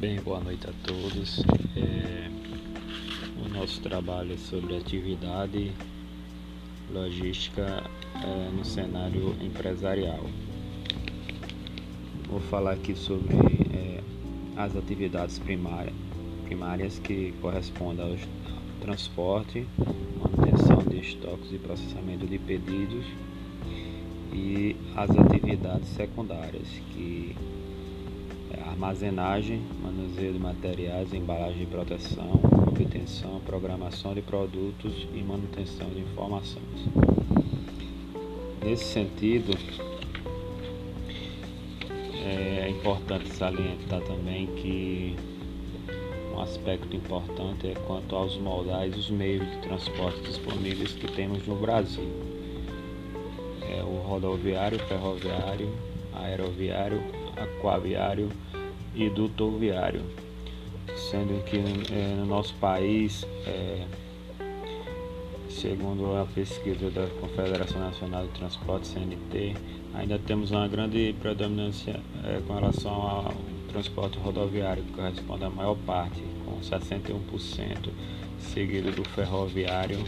Bem, boa noite a todos. É, o nosso trabalho é sobre atividade logística é, no cenário empresarial. Vou falar aqui sobre é, as atividades primárias, primárias que correspondem ao transporte, manutenção de estoques e processamento de pedidos e as atividades secundárias que armazenagem, manuseio de materiais, embalagem de proteção, obtenção, programação de produtos e manutenção de informações. Nesse sentido, é importante salientar também que um aspecto importante é quanto aos modais os meios de transporte disponíveis que temos no Brasil. É o rodoviário, ferroviário, aeroviário, aquaviário, e dutoviário, sendo que é, no nosso país, é, segundo a pesquisa da Confederação Nacional de Transporte CNT, ainda temos uma grande predominância é, com relação ao transporte rodoviário, que corresponde à maior parte, com 61%, seguido do ferroviário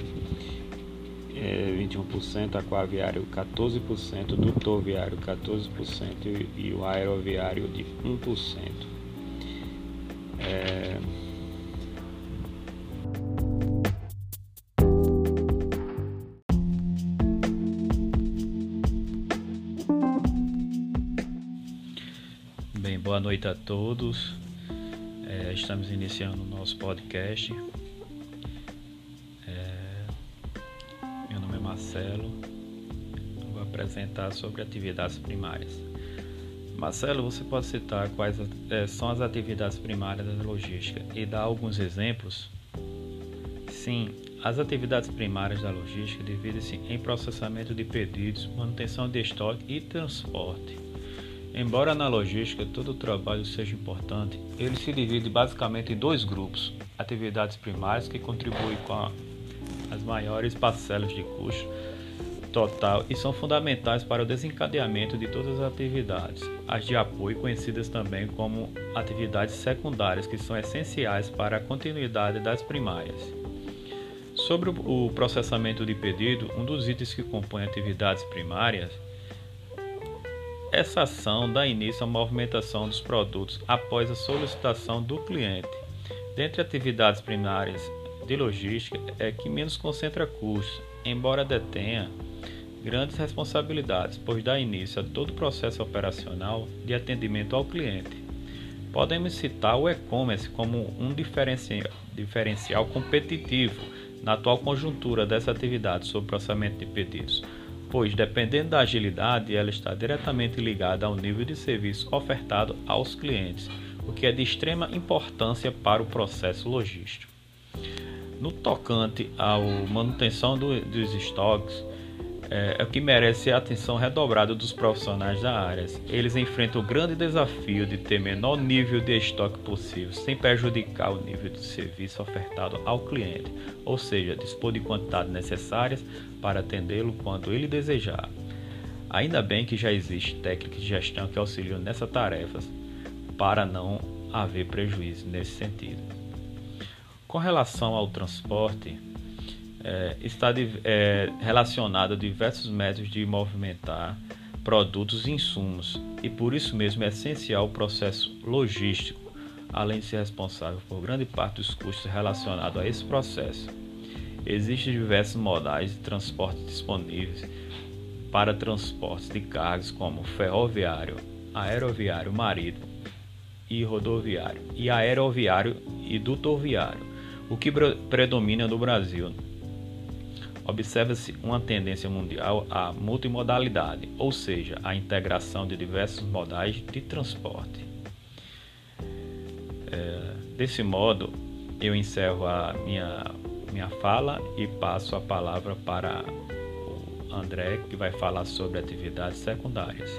é, 21%, aquaviário 14%, dutoviário 14% e o aeroviário de 1%. É... Bem, boa noite a todos. É, estamos iniciando o nosso podcast. Marcelo. vou apresentar sobre atividades primárias. Marcelo, você pode citar quais é, são as atividades primárias da logística e dar alguns exemplos? Sim, as atividades primárias da logística dividem-se em processamento de pedidos, manutenção de estoque e transporte. Embora na logística todo o trabalho seja importante, ele se divide basicamente em dois grupos: atividades primárias que contribuem com a as maiores parcelas de custo total e são fundamentais para o desencadeamento de todas as atividades, as de apoio, conhecidas também como atividades secundárias, que são essenciais para a continuidade das primárias. Sobre o processamento de pedido, um dos itens que compõe atividades primárias, essa ação dá início à movimentação dos produtos após a solicitação do cliente. Dentre atividades primárias de logística é que menos concentra custos, embora detenha grandes responsabilidades, pois dá início a todo o processo operacional de atendimento ao cliente. Podemos citar o e-commerce como um diferencial competitivo na atual conjuntura dessa atividade sobre processamento de pedidos, pois dependendo da agilidade, ela está diretamente ligada ao nível de serviço ofertado aos clientes, o que é de extrema importância para o processo logístico. No tocante à manutenção do, dos estoques, é, é o que merece a atenção redobrada dos profissionais da área. Eles enfrentam o grande desafio de ter menor nível de estoque possível, sem prejudicar o nível de serviço ofertado ao cliente, ou seja, dispor de quantidades necessárias para atendê-lo quando ele desejar. Ainda bem que já existe técnicas de gestão que auxiliam nessas tarefas para não haver prejuízo nesse sentido. Com relação ao transporte, é, está de, é, relacionado a diversos métodos de movimentar produtos e insumos, e por isso mesmo é essencial o processo logístico, além de ser responsável por grande parte dos custos relacionados a esse processo. Existem diversos modais de transporte disponíveis para transportes de cargas como ferroviário, aeroviário marítimo e rodoviário, e aeroviário e dutoviário o que predomina no Brasil. Observa-se uma tendência mundial à multimodalidade, ou seja, à integração de diversos modais de transporte. É, desse modo, eu encerro a minha, minha fala e passo a palavra para o André, que vai falar sobre atividades secundárias.